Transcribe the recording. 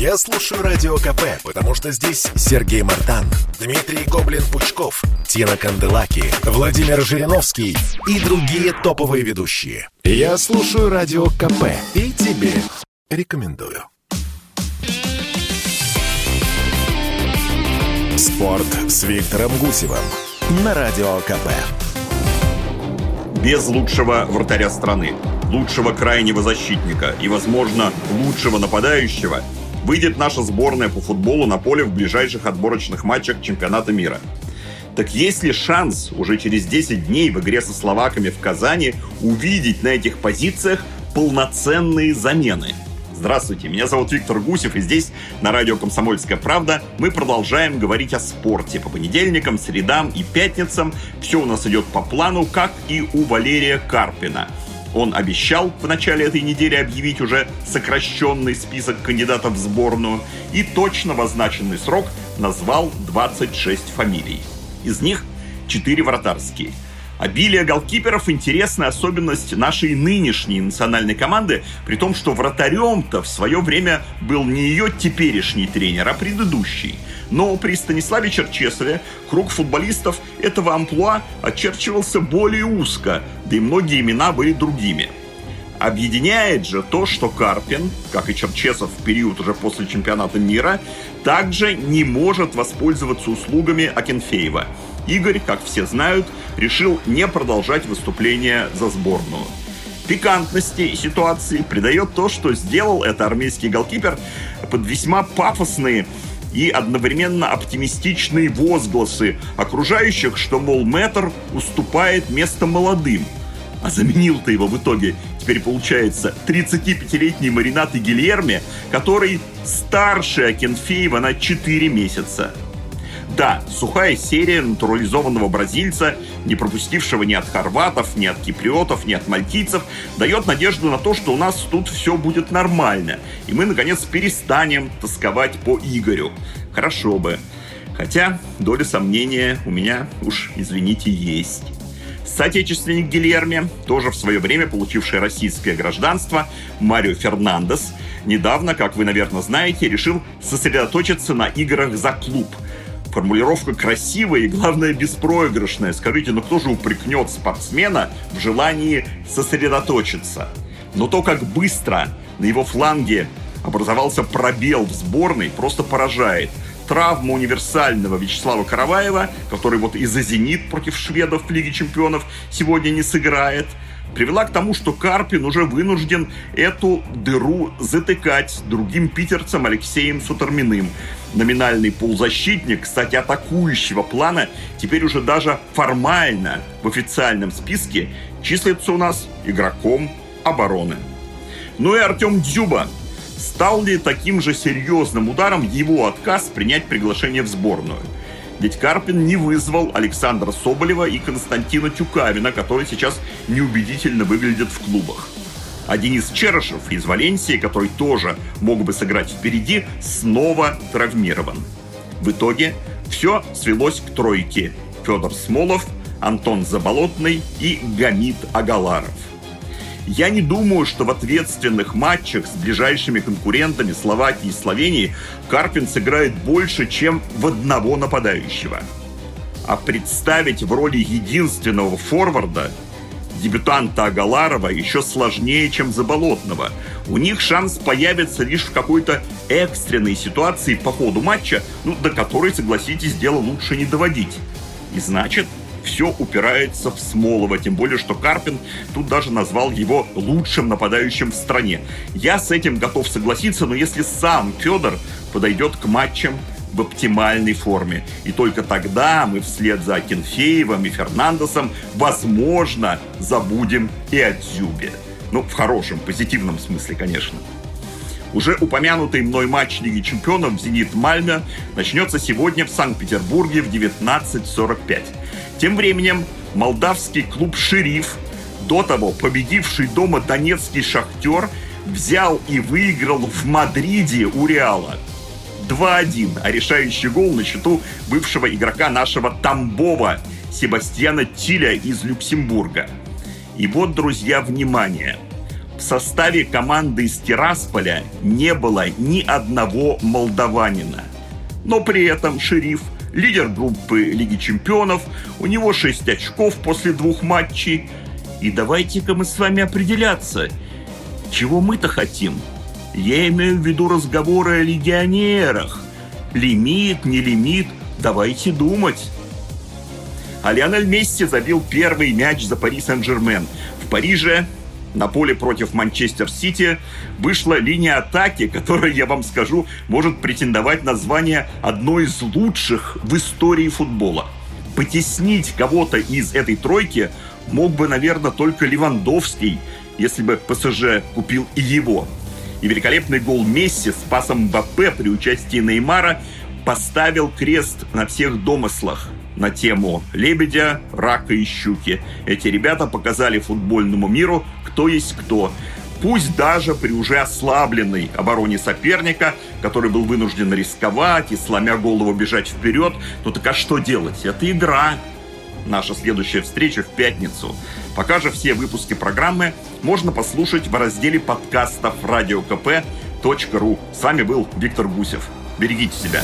Я слушаю Радио КП, потому что здесь Сергей Мартан, Дмитрий Гоблин-Пучков, Тина Канделаки, Владимир Жириновский и другие топовые ведущие. Я слушаю Радио КП и тебе рекомендую. Спорт с Виктором Гусевым на Радио КП. Без лучшего вратаря страны, лучшего крайнего защитника и, возможно, лучшего нападающего выйдет наша сборная по футболу на поле в ближайших отборочных матчах чемпионата мира. Так есть ли шанс уже через 10 дней в игре со словаками в Казани увидеть на этих позициях полноценные замены – Здравствуйте, меня зовут Виктор Гусев, и здесь, на радио «Комсомольская правда», мы продолжаем говорить о спорте. По понедельникам, средам и пятницам все у нас идет по плану, как и у Валерия Карпина. Он обещал в начале этой недели объявить уже сокращенный список кандидатов в сборную и точно в означенный срок назвал 26 фамилий. Из них 4 вратарские – Обилие голкиперов – интересная особенность нашей нынешней национальной команды, при том, что вратарем-то в свое время был не ее теперешний тренер, а предыдущий. Но при Станиславе Черчесове круг футболистов этого амплуа очерчивался более узко, да и многие имена были другими. Объединяет же то, что Карпин, как и Черчесов в период уже после чемпионата мира, также не может воспользоваться услугами Акинфеева – Игорь, как все знают, решил не продолжать выступление за сборную. Пикантности ситуации придает то, что сделал это армейский голкипер под весьма пафосные и одновременно оптимистичные возгласы окружающих, что, мол, Мэтр уступает место молодым. А заменил-то его в итоге, теперь получается, 35-летний Маринат Гильерме, который старше Акинфеева на 4 месяца. Да, сухая серия натурализованного бразильца, не пропустившего ни от хорватов, ни от киприотов, ни от мальтийцев, дает надежду на то, что у нас тут все будет нормально, и мы, наконец, перестанем тосковать по Игорю. Хорошо бы. Хотя доля сомнения у меня, уж извините, есть. Соотечественник Гильерме, тоже в свое время получивший российское гражданство, Марио Фернандес, недавно, как вы, наверное, знаете, решил сосредоточиться на играх за клуб – Формулировка красивая и, главное, беспроигрышная. Скажите, ну кто же упрекнет спортсмена в желании сосредоточиться? Но то, как быстро на его фланге образовался пробел в сборной, просто поражает. Травма универсального Вячеслава Караваева, который вот из-за «Зенит» против шведов в Лиге чемпионов сегодня не сыграет – привела к тому, что Карпин уже вынужден эту дыру затыкать другим питерцам Алексеем Суторминым. Номинальный полузащитник, кстати, атакующего плана, теперь уже даже формально в официальном списке числится у нас игроком обороны. Ну и Артем Дзюба. Стал ли таким же серьезным ударом его отказ принять приглашение в сборную? Ведь Карпин не вызвал Александра Соболева и Константина Тюкавина, которые сейчас неубедительно выглядят в клубах. А Денис Черышев из Валенсии, который тоже мог бы сыграть впереди, снова травмирован. В итоге все свелось к тройке. Федор Смолов, Антон Заболотный и Гамид Агаларов. Я не думаю, что в ответственных матчах с ближайшими конкурентами Словакии и Словении Карпин сыграет больше, чем в одного нападающего. А представить в роли единственного форварда дебютанта Агаларова еще сложнее, чем Заболотного. У них шанс появится лишь в какой-то экстренной ситуации по ходу матча, ну, до которой, согласитесь, дело лучше не доводить. И значит, все упирается в Смолова, тем более, что Карпин тут даже назвал его лучшим нападающим в стране. Я с этим готов согласиться, но если сам Федор подойдет к матчам в оптимальной форме. И только тогда мы вслед за Акинфеевым и Фернандесом, возможно, забудем и о Дзюбе. Ну, в хорошем, позитивном смысле, конечно. Уже упомянутый мной матч Лиги Чемпионов «Зенит Мальме» начнется сегодня в Санкт-Петербурге в 19.45. Тем временем молдавский клуб «Шериф», до того победивший дома донецкий «Шахтер», взял и выиграл в Мадриде у Реала. 2-1, а решающий гол на счету бывшего игрока нашего Тамбова Себастьяна Тиля из Люксембурга. И вот, друзья, внимание. В составе команды из Тирасполя не было ни одного молдаванина. Но при этом шериф – лидер группы Лиги Чемпионов, у него 6 очков после двух матчей. И давайте-ка мы с вами определяться, чего мы-то хотим. Я имею в виду разговоры о легионерах. Лимит, не лимит, давайте думать. А Лионель Месси забил первый мяч за Пари Сен-Жермен. В Париже на поле против Манчестер Сити вышла линия атаки, которая, я вам скажу, может претендовать на звание одной из лучших в истории футбола. Потеснить кого-то из этой тройки мог бы, наверное, только Левандовский, если бы ПСЖ купил и его. И великолепный гол Месси с пасом Мбаппе при участии Неймара поставил крест на всех домыслах – на тему лебедя, рака и щуки. Эти ребята показали футбольному миру, кто есть кто. Пусть даже при уже ослабленной обороне соперника, который был вынужден рисковать и сломя голову бежать вперед, ну так а что делать? Это игра. Наша следующая встреча в пятницу. Пока же все выпуски программы можно послушать в разделе подкастов радиокп.ру. С вами был Виктор Гусев. Берегите себя.